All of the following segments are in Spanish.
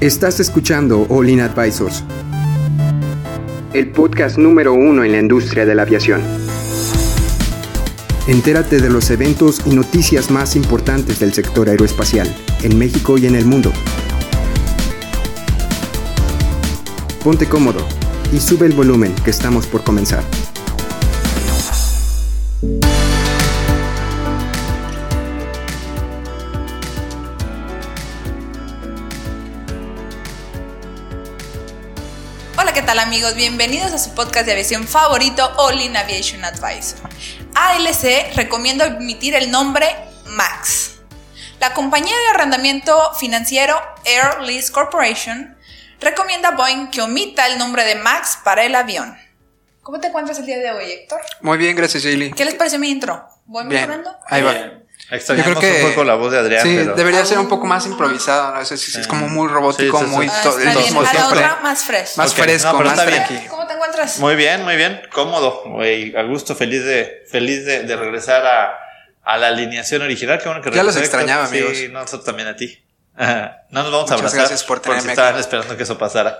Estás escuchando All In Advisors, el podcast número uno en la industria de la aviación. Entérate de los eventos y noticias más importantes del sector aeroespacial, en México y en el mundo. Ponte cómodo y sube el volumen que estamos por comenzar. Tal amigos? Bienvenidos a su podcast de aviación favorito, All in Aviation Advisor. ALC recomienda omitir el nombre MAX. La compañía de arrendamiento financiero Air Lease Corporation recomienda a Boeing que omita el nombre de MAX para el avión. ¿Cómo te encuentras el día de hoy, Héctor? Muy bien, gracias, Jaylee. ¿Qué les pareció mi intro? ¿Voy mejorando? ahí va. Extrañamos Yo creo que- un poco la voz de Adrián, Sí, pero debería ser un poco más improvisado, ¿no? Es, es- es como muy robótico, Sí, sí, sí. muy... Ah, siempre. más fresh. Más fresco, no, pero más está bien. ¿Cómo te encuentras? muy bien, muy bien, cómodo, güey, a gusto, feliz de feliz de, de regresar a, a la alineación original. Qué bueno que Ya los extrañaba, Sí, amigos. nosotros también a ti. No nos vamos a Muchas abrazar gracias por porque tenerme estaban aquí. esperando que eso pasara.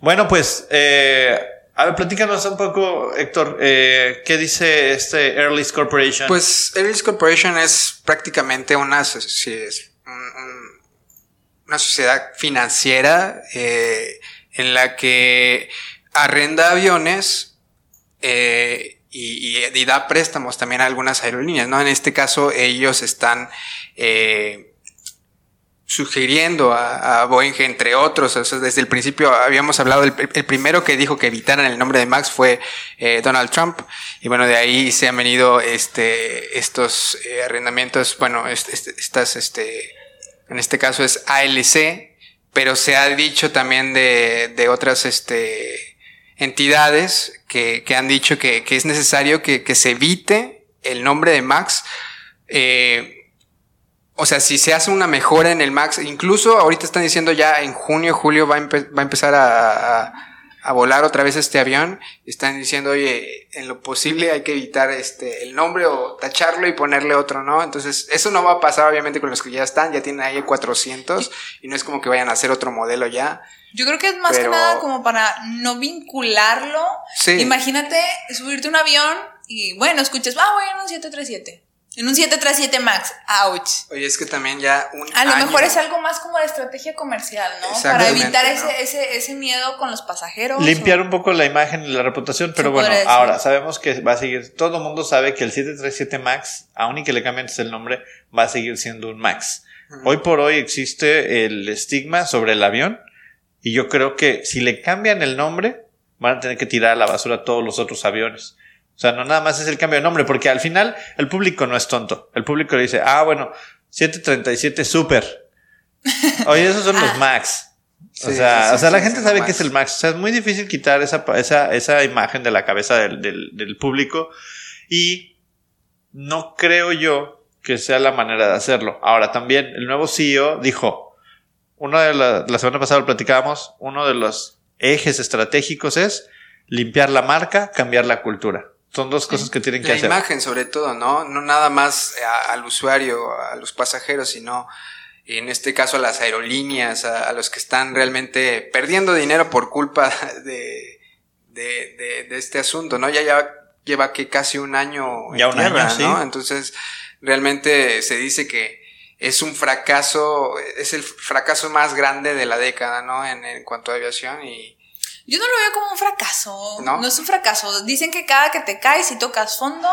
Bueno, pues, eh, a ver, platícanos un poco, Héctor, eh, ¿qué dice este Airlist Corporation? Pues Airlines Corporation es prácticamente una, una sociedad financiera eh, en la que arrenda aviones eh, y, y- y da préstamos también a algunas aerolíneas, ¿no? En este caso ellos están eh, sugiriendo a, a Boeing, entre otros, desde el principio habíamos hablado, el, primero que dijo que evitaran el nombre de Max fue eh, Donald Trump, y bueno, de ahí se han venido este, estos eh, arrendamientos, bueno, est- est- estas, este, en este caso es ALC, pero se ha dicho también de, de otras, este, entidades que, que han dicho que, que es necesario que, que se evite el nombre de Max, eh, o sea, si se hace una mejora en el Max, incluso ahorita están diciendo ya en junio, julio va a, empe- va a empezar a, a- a volar otra vez este avión. Están diciendo, oye, en lo posible hay que evitar este el nombre o tacharlo y ponerle otro, ¿no? Entonces, eso no va a pasar obviamente con los que ya están, ya tienen ahí 400 y no es como que vayan a hacer otro modelo ya. Yo creo que es más que nada como para no vincularlo. Sí. Imagínate subirte a un avión y bueno, escuchas, ah, voy en un 737. En un 737 Max. Ouch. Oye, es que también ya un A lo año- mejor es algo más como de estrategia comercial, ¿no? Para evitar ¿no? ese, ese, ese miedo con los pasajeros. limpiar o- un poco la imagen y la reputación, pero bueno, decir. ahora sabemos que va a seguir, todo el mundo sabe que el 737 MAX, aun y que le cambien el nombre, va a seguir siendo un MAX. Hoy por hoy existe el estigma sobre el avión y yo creo que si le cambian el nombre, van a tener que tirar a la basura todos los otros aviones. O sea, no nada más es el cambio de nombre, porque al final el público no es tonto. El público le dice, ah, bueno, 737 Super. Oye, esos son los Max. O sea, sí, sí, o sea, la gente sabe que es el Max. O sea, es muy difícil quitar esa, esa, esa imagen de la cabeza del, del, del público. Y no creo yo que sea la manera de hacerlo. Ahora, también el nuevo CEO dijo, uno de la, la semana pasada lo platicábamos, uno de los ejes estratégicos es limpiar la marca, cambiar la cultura. Son dos cosas que tienen que La hacer. imagen, sobre todo, ¿no? No nada más a- al usuario, a los pasajeros, sino en este caso a las aerolíneas, a, a los que están realmente perdiendo dinero por culpa de, de, de- de este asunto, ¿no? Ya, ya lleva que casi un año en Ya un tierra, año, sí. ¿no? Entonces, realmente se dice que es un fracaso, es el fracaso más grande de la década, ¿no? En, en cuanto a aviación y Yo no lo veo como un fracaso. ¿No? ¿No? es un fracaso. Dicen que cada que te caes y tocas fondo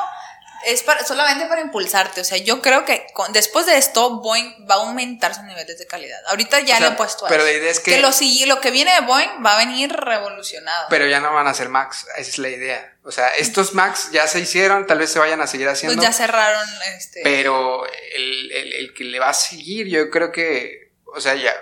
es para, solamente para impulsarte. O sea, yo creo que con- después de esto Boeing va a aumentar sus niveles de calidad. Ahorita ya O sea, le he puesto a pero la idea es que- lo, sigui- lo que viene de Boeing va a venir revolucionado. Pero ya no van a ser Max, esa es la idea. O sea, estos Max ya se hicieron, tal vez se vayan a seguir pues haciendo. ya cerraron este. pero el, el- el que le va a seguir, yo creo que, o sea, ya,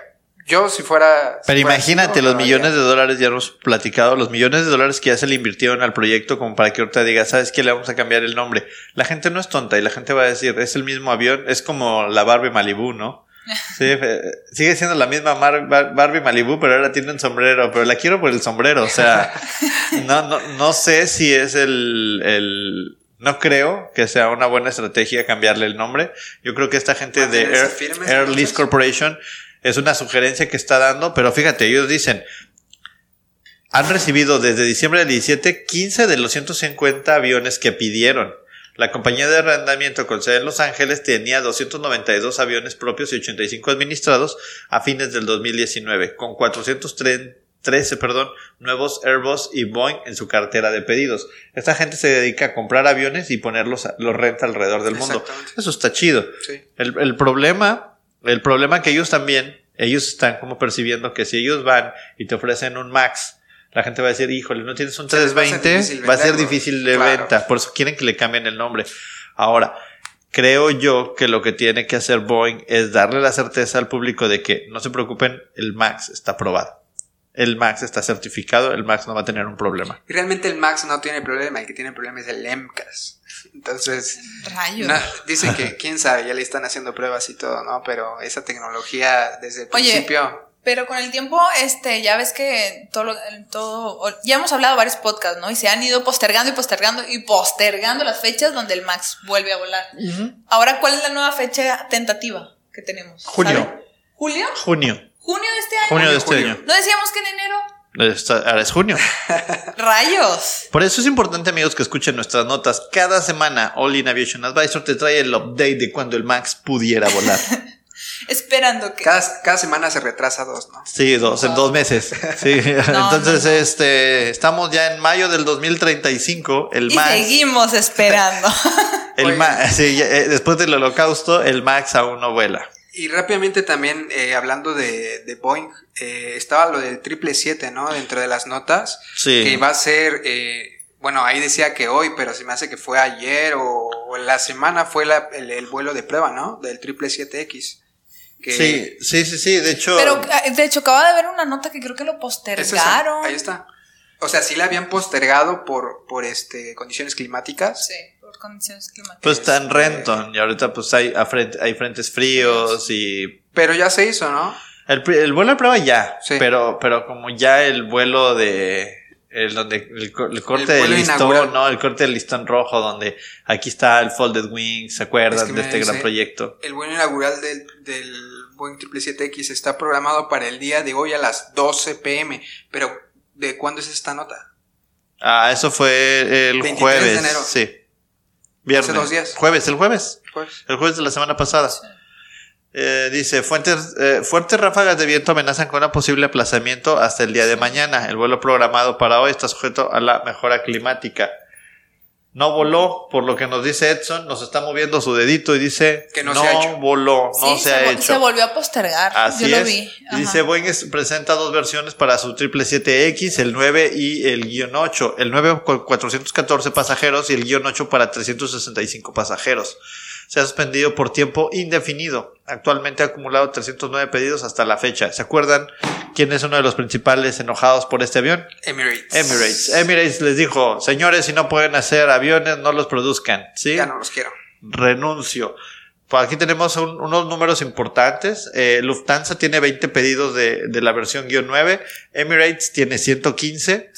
yo si fuera... si Pero fuera imagínate los lo millones de dólares, ya hemos platicado, los millones de dólares que ya se le invirtieron al proyecto como para que ahorita diga, ¿sabes qué? Le vamos a cambiar el nombre. La gente no es tonta y la gente va a decir, es el mismo avión, es como la Barbie Malibu, ¿no? Sí, eh, sigue siendo la misma Mar- Bar- Barbie Malibu, pero ahora tiene un sombrero, pero la quiero por el sombrero, o sea, no, no, no sé si es el, el, no creo que sea una buena estrategia cambiarle el nombre. Yo creo que esta gente de ¿Mantenerse Air, firmes, Air entonces? Lease Corporation Es una sugerencia que está dando, pero fíjate, ellos dicen, han recibido desde diciembre del 17 15 de los 150 aviones que pidieron. La compañía de arrendamiento con sede en Los Ángeles tenía 292 aviones propios y 85 administrados a fines del 2019, con 413 perdón, nuevos Airbus y Boeing en su cartera de pedidos. Esta gente se dedica a comprar aviones y ponerlos, los renta alrededor del mundo. Eso está chido. Sí. El, el problema, el problema que ellos también, ellos están como percibiendo que si ellos van y te ofrecen un Max, la gente va a decir, híjole, no tienes un Se les va a hacer 320, difícil va a ser difícil de Claro. venta. Por eso quieren que le cambien el nombre. Ahora, creo yo que lo que tiene que hacer Boeing es darle la certeza al público de que no se preocupen, el Max está aprobado. El Max está certificado, el Max no va a tener un problema. Y realmente el Max no tiene problema, el que tiene problema es el MCAS. Entonces, Rayos. no, dicen que quién sabe, ya le están haciendo pruebas y todo, ¿no? Pero esa tecnología desde el Oye, principio. Pero con el tiempo, este, ya ves que todo, lo- todo, ya hemos hablado varios podcasts, ¿no? Y se han ido postergando y postergando y postergando las fechas donde el Max vuelve a volar. Ahora, ¿cuál es la nueva fecha tentativa que tenemos? Junio. ¿Sabe? ¿Julio? Junio. ¿Junio de este año? ¿No decíamos que en enero? Está- ahora es junio. ¡Rayos! Por eso es importante, amigos, que escuchen nuestras notas. Cada semana, All In Aviation Advisor te trae el update de cuando el Max pudiera volar. Esperando que... Cada, cada semana se retrasa dos, ¿no? Sí, dos, en dos meses. Sí. Entonces, no, no. este, estamos ya en mayo del 2035. El Y Max. seguimos esperando. El Oye. Ma- sí, eh, después del holocausto, el Max aún no vuela. Y rápidamente también, eh, hablando de, de Boeing, eh, estaba lo del 777, ¿no? Dentro de las notas. Sí. Que iba a ser, eh, bueno, ahí decía que hoy, pero se me hace que fue ayer o, o la semana fue la- el, el vuelo de prueba, ¿no? Del 777X. Que Sí, sí, sí, sí. De hecho, Pero, eh, de hecho, acaba de haber una nota que creo que lo es postergaron. ahí está. O sea, sí la habían postergado por, por este, condiciones climáticas. Sí, por condiciones climáticas. pues está en Renton y ahorita pues hay, a frente- hay frentes fríos y Pero ya se hizo, ¿no? el, vuelo de prueba ya, Sí. pero, pero como ya el vuelo de el donde el, co- el corte El del listón, inaugural. no, el corte del listón rojo donde aquí está el folded wing, ¿se acuerdan Es que de este gran proyecto? El vuelo inaugural del, del Boeing 777X está programado para el día de hoy a las 12 pm. Pero, ¿de cuándo es esta nota? Ah, eso fue el 23 de jueves, enero. sí. Viernes. dos días. Jueves, el jueves. El jueves de la semana pasada. Eh, dice, fuentes, eh, fuertes ráfagas de viento amenazan con un posible aplazamiento hasta el día de mañana. El vuelo programado para hoy está sujeto a la mejora climática. No voló, por lo que nos dice Edson, nos está moviendo su dedito y dice Que no se ha hecho. voló, no Sí, se, ha vo- hecho. Se volvió a postergar. Así Yo lo es. vi. Ajá. Dice Boeing es- presenta dos versiones para su 777X, el 9 y el guion 8. El 9 con 414 pasajeros y el guion 8 para 365 pasajeros. Se ha suspendido por tiempo indefinido. Actualmente ha acumulado 309 pedidos hasta la fecha. ¿Se acuerdan quién es uno de los principales enojados por este avión? Emirates. Emirates. Emirates les dijo, señores, si no pueden hacer aviones, no los produzcan. ¿Sí? Ya no los quiero. renuncio. Pues aquí tenemos un- unos números importantes. Eh, Lufthansa tiene 20 pedidos de, de la versión guion 9. Emirates tiene 115.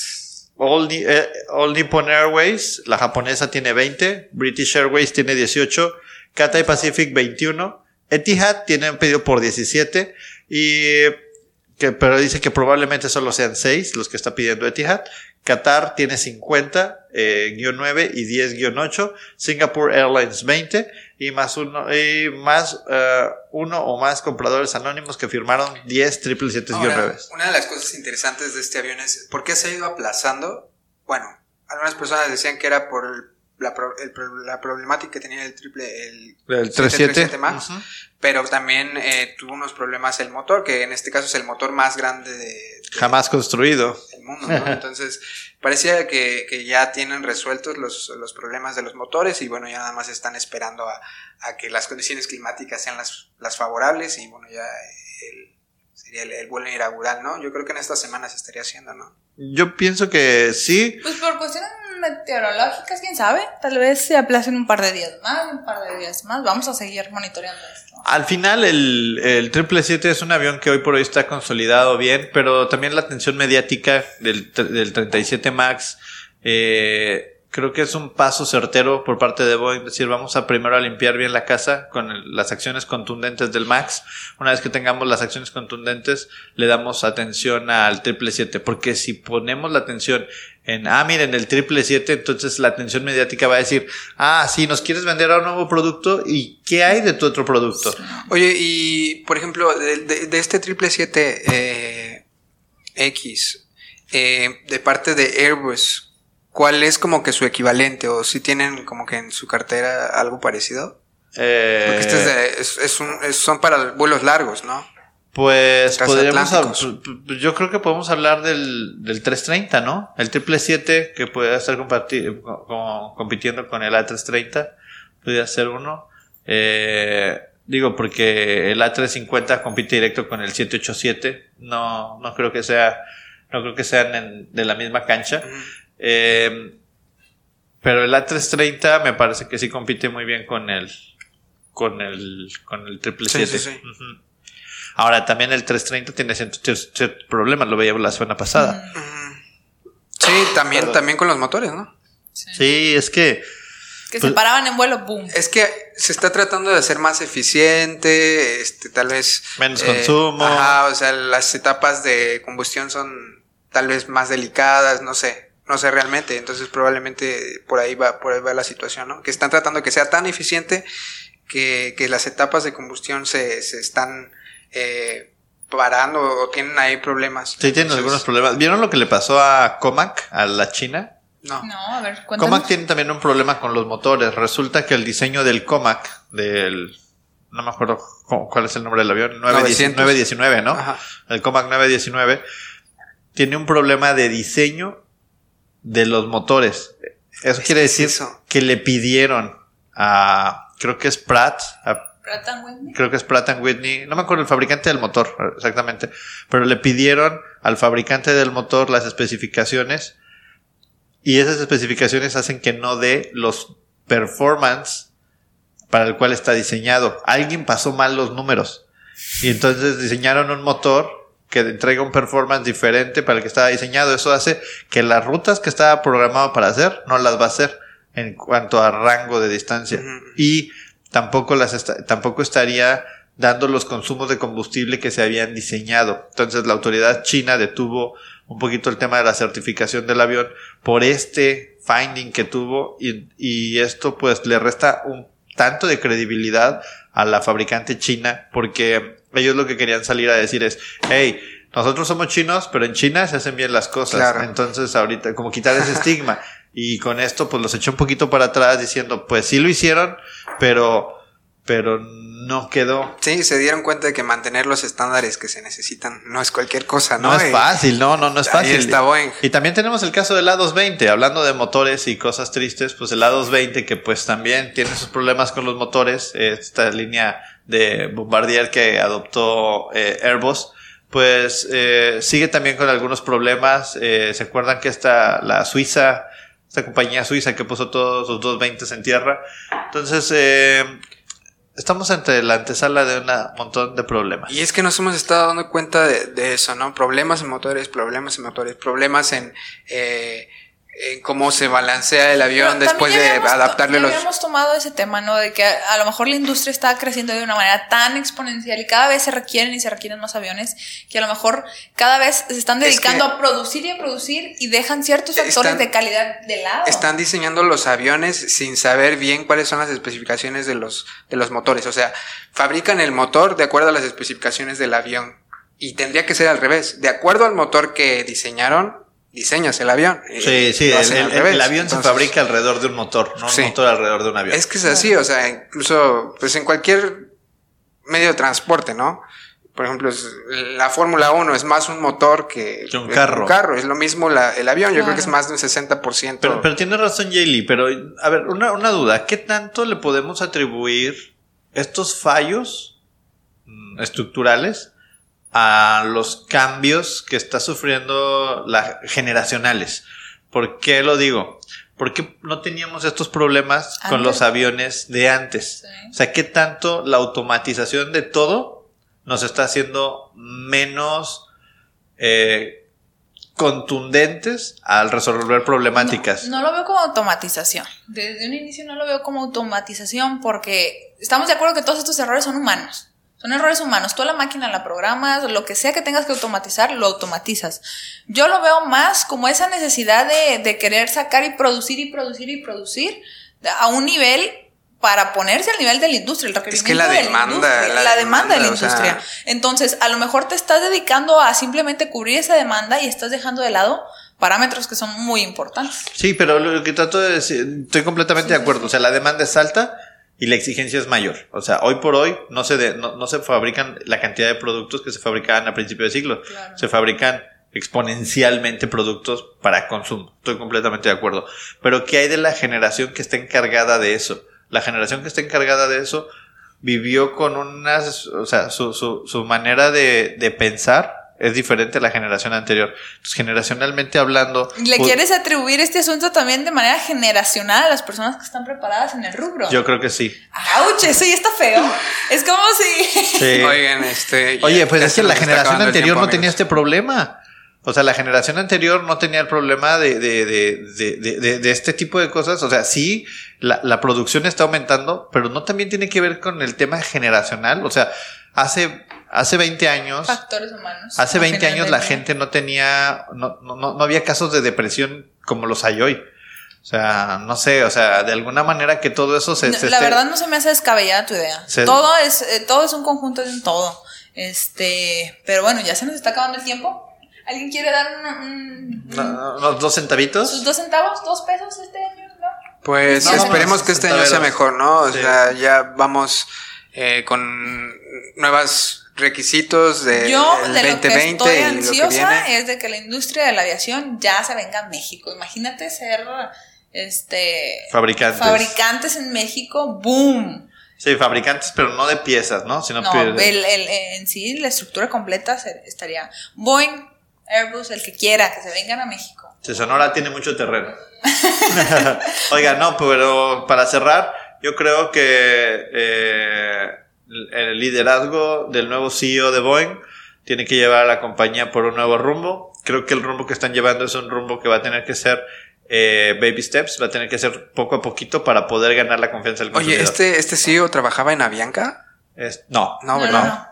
All, eh, All Nippon Airways, la japonesa, tiene 20. British Airways tiene 18. Cathay Pacific 21. Etihad tiene un pedido por 17. Y que, pero dice que probablemente solo sean 6 los que está pidiendo Etihad. Qatar tiene 50, eh, guion 9 y 10 guion 8. Singapore Airlines 20 y más uno, y más eh, uno o más compradores anónimos que firmaron 10 777 guion Ahora, 9. una de las cosas interesantes de este avión es por qué se ha ido aplazando. Bueno, algunas personas decían que era por la, pro- el la problemática que tenía el triple el, El 737 Max, pero también eh, tuvo unos problemas el motor, que en este caso es el motor más grande de, de- Jamás construido. del mundo, ¿no? Entonces, parecía que, que ya tienen resueltos los, los problemas de los motores y bueno, ya nada más están esperando a, a que las condiciones climáticas sean las, las favorables y bueno, ya el, sería el, el vuelo inaugural, ¿no? Yo creo que en esta semana se estaría haciendo, ¿no? Yo pienso que sí. Pues por cuestiones meteorológicas, quién sabe. Tal vez se aplacen un par de días más, un par de días más. Vamos a seguir monitoreando esto. Al final el, el 777 es un avión que hoy por hoy está consolidado bien, pero también la atención mediática del, del 37 MAX eh, creo que es un paso certero por parte de Boeing, decir, vamos a primero a limpiar bien la casa con las acciones contundentes del MAX. Una vez que tengamos las acciones contundentes, le damos atención al 777, porque si ponemos la atención en, ah, miren, el 777, entonces la atención mediática va a decir, ah, sí, nos quieres vender a un nuevo producto, ¿y qué hay de tu otro producto? Oye, y por ejemplo, de, de- de este 777 eh, X, eh, de parte de Airbus, ¿cuál es como que su equivalente? ¿O si tienen como que en su cartera algo parecido? Eh, Porque este es de- es- es un- es- son para vuelos largos, ¿no? Pues podríamos yo creo que podemos hablar del, del 330, ¿no? El 777 que puede estar compitiendo con el A330, podría ser uno. Eh, digo, porque el A350 compite directo con el 787, no, no creo que sea, no creo que sean en- de la misma cancha. Eh, pero el A330 me parece que sí compite muy bien con el, con el, con el 777. Sí, sí, sí. Ujú. Ahora, también el 330 tiene ciertos, ciertos problemas, lo veíamos la semana pasada. Sí, también, también con los motores, ¿no? Sí, es que Que Pues- se paraban en vuelo, boom. Es que se está tratando de hacer más eficiente, este, tal vez... Menos consumo. Ajá, o sea, las etapas de combustión son tal vez más delicadas, no sé, no sé realmente, entonces probablemente por ahí va, por ahí va la situación, ¿no? Que están tratando de que sea tan eficiente que, que las etapas de combustión se, se están eh, parando o tienen ahí problemas. sí tienen Entonces, algunos problemas. ¿Vieron lo que le pasó a Comac, a la China? No. No, a ver, Comac tiene también un problema con los motores. Resulta que el diseño del Comac, del... No me acuerdo cu- cuál es el nombre del avión. 900. 919, ¿no? Ajá. El Comac 919 tiene un problema de diseño de los motores. Eso Es quiere decir eso. que le pidieron a... Creo que es Pratt, a Pratt Whitney. creo que es Pratt Whitney, no me acuerdo el fabricante del motor exactamente, pero le pidieron al fabricante del motor las especificaciones y esas especificaciones hacen que no dé los performance para el cual está diseñado. Alguien pasó mal los números y entonces diseñaron un motor que entrega un performance diferente para el que estaba diseñado. Eso hace que las rutas que estaba programado para hacer no las va a hacer en cuanto a rango de distancia. Y tampoco las tampoco estaría dando los consumos de combustible que se habían diseñado. Entonces la autoridad china detuvo un poquito el tema de la certificación del avión por este finding que tuvo y, y esto pues le resta un tanto de credibilidad a la fabricante china porque ellos lo que querían salir a decir es, hey, nosotros somos chinos, pero en China se hacen bien las cosas. Claro. Entonces ahorita como quitar ese estigma y con esto pues los echó un poquito para atrás diciendo, pues sí lo hicieron, pero pero no quedó. Sí, se dieron cuenta de que mantener los estándares que se necesitan no es cualquier cosa, ¿no? No, es fácil, no, no, no es Ahí fácil. está Boeing. Y también tenemos el caso del A220, hablando de motores y cosas tristes, pues el A220 que pues también tiene sus problemas con los motores, esta línea de Bombardier que adoptó eh, Airbus, pues eh, sigue también con algunos problemas. Eh, ¿Se acuerdan que esta, la Suiza, esta compañía suiza que puso todos sus 220 en tierra? Entonces, eh, estamos ante la antesala de un montón de problemas. Y es que nos hemos estado dando cuenta de, de eso, ¿no? Problemas en motores, problemas en motores, problemas en, eh, en cómo se balancea el avión Pero después de adaptarle los... habíamos tomado ese tema, ¿no? De que a, a lo mejor la industria está creciendo de una manera tan exponencial y cada vez se requieren y se requieren más aviones que a lo mejor cada vez se están Es dedicando que- a producir y a producir y dejan ciertos factores Están- de calidad de lado. Están diseñando los aviones sin saber bien cuáles son las especificaciones de los, de los motores. O sea, fabrican el motor de acuerdo a las especificaciones del avión. Y tendría que ser al revés. De acuerdo al motor que diseñaron, diseñas el avión. Sí, sí, el, avión Entonces, se fabrica alrededor de un motor, no Sí. un motor alrededor de un avión. Es que es así, o sea, incluso pues en cualquier medio de transporte, ¿no? Por ejemplo, es- la Fórmula 1 es más un motor que, Que un carro. Un carro, es lo mismo la- el avión, yo creo que es más de un 60%. pero, pero tiene razón Jaylee, pero a ver, una, una duda, ¿qué tanto le podemos atribuir estos fallos mm, estructurales a los cambios que está sufriendo las generacionales? ¿Por qué lo digo? Porque no teníamos estos problemas con los aviones de antes. Sí. O sea, ¿qué tanto la automatización de todo nos está haciendo menos, eh, contundentes al resolver problemáticas. No, no, lo veo como automatización. Desde un inicio no lo veo como automatización porque estamos de acuerdo que todos estos errores son humanos. Son errores humanos. Tú a la máquina la programas, lo que sea que tengas que automatizar, lo automatizas. Yo lo veo más como esa necesidad de, de querer sacar y producir y producir y producir a un nivel para ponerse al nivel de la industria, el requerimiento es que la de demanda, la, industria, la la demanda de la demanda, o sea- industria. Entonces, a lo mejor te estás dedicando a simplemente cubrir esa demanda y estás dejando de lado parámetros que son muy importantes. Sí, pero lo que trato de decir, estoy completamente de acuerdo. O sea, la demanda es alta y la exigencia es mayor. O sea, hoy por hoy no se, de- no, no se fabrican la cantidad de productos que se fabricaban a principio de siglo. Claro. Se fabrican exponencialmente productos para consumo. Estoy completamente de acuerdo. Pero ¿qué hay de la generación que está encargada de eso? La generación que está encargada de eso vivió con unas, o sea, su, su, su manera de, de pensar es diferente a la generación anterior. Entonces, generacionalmente hablando... ¿Le pu- quieres atribuir este asunto también de manera generacional a las personas que están preparadas en el rubro? Yo creo que sí. ¡Auch! Eso ya está feo. Es como si... Sí. Oigan, este. Oye, pues es que la generación anterior tiempo, no tenía amigos. este problema. O sea, la generación anterior no tenía el problema de, de, de, de, de- de- de este tipo de cosas. O sea, sí, la, la producción está aumentando, pero no también tiene que ver con el tema generacional. O sea, hace, hace 20 años, Factores humanos. hace al 20 final años la gente no tenía, no, no, no no había casos de depresión como los hay hoy. O sea, no sé, o sea, de alguna manera que todo eso se... No, se la esté- verdad no se me hace descabellada tu idea. Se- Todo es eh, todo es un conjunto de un todo. Este, pero bueno, ya se nos está acabando el tiempo. ¿Alguien quiere dar una- un- no, no, unos dos centavitos. sus dos centavos, dos pesos este año? ¿no? Pues No, esperemos que este año sea mejor, ¿no? O Sí. sea, ya vamos eh, con nuevos requisitos del Yo de lo que 2020 estoy y lo que ansiosa viene. es de que la industria de la aviación ya se venga a México. Imagínate ser este Fabricantes. fabricantes en México, boom. Sí, fabricantes, pero no de piezas, ¿no? Sino No, el, el- en sí la estructura completa se- estaría Boeing, Airbus, el que quiera, que se vengan a México. Sí, Sonora tiene mucho terreno. Oiga, no, pero para cerrar, yo creo que eh, el liderazgo del nuevo CEO de Boeing tiene que llevar a la compañía por un nuevo rumbo. Creo que el rumbo que están llevando es un rumbo que va a tener que ser eh, baby steps, va a tener que ser poco a poquito para poder ganar la confianza del Oye, consumidor. este, este CEO trabajaba en Avianca. Es- no, No, No, ¿verdad? no, no.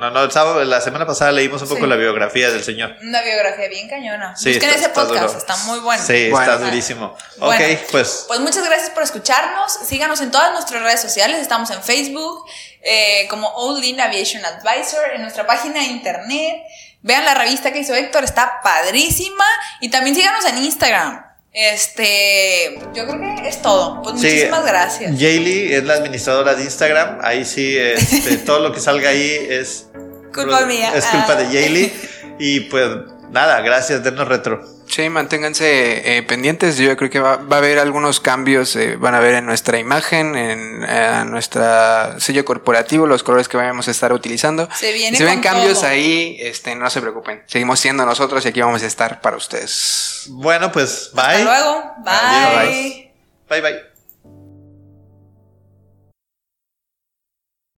No, no, el sábado, la semana pasada leímos un poco Sí. la biografía del señor. Una biografía bien cañona. Sí, Busquen está- ese podcast, está muy bueno. Sí, Bueno. está durísimo. Bueno, ok, pues Pues muchas gracias por escucharnos. Síganos en todas nuestras redes sociales. Estamos en Facebook eh, como All In Aviation Advisor, en nuestra página de internet. Vean la revista que hizo Héctor, está padrísima. Y también síganos en Instagram. Este, yo creo que es todo. Pues Sí, muchísimas gracias. Jaylee es la administradora de Instagram. Ahí sí, este, todo lo que salga ahí es Culpa mía. Es culpa Ah. de Jaylee. Y pues nada, gracias, denos retro. Sí, manténganse eh, pendientes. Yo creo que va, va a haber algunos cambios. eh, van a ver en nuestra imagen, en eh, nuestra sello corporativo, los colores que vamos a estar utilizando. Se viene si ven cambios todo. ahí, este, no se preocupen. Seguimos siendo nosotros y aquí vamos a estar para ustedes. Bueno, pues bye. Hasta luego. Bye. Adiós. Bye bye.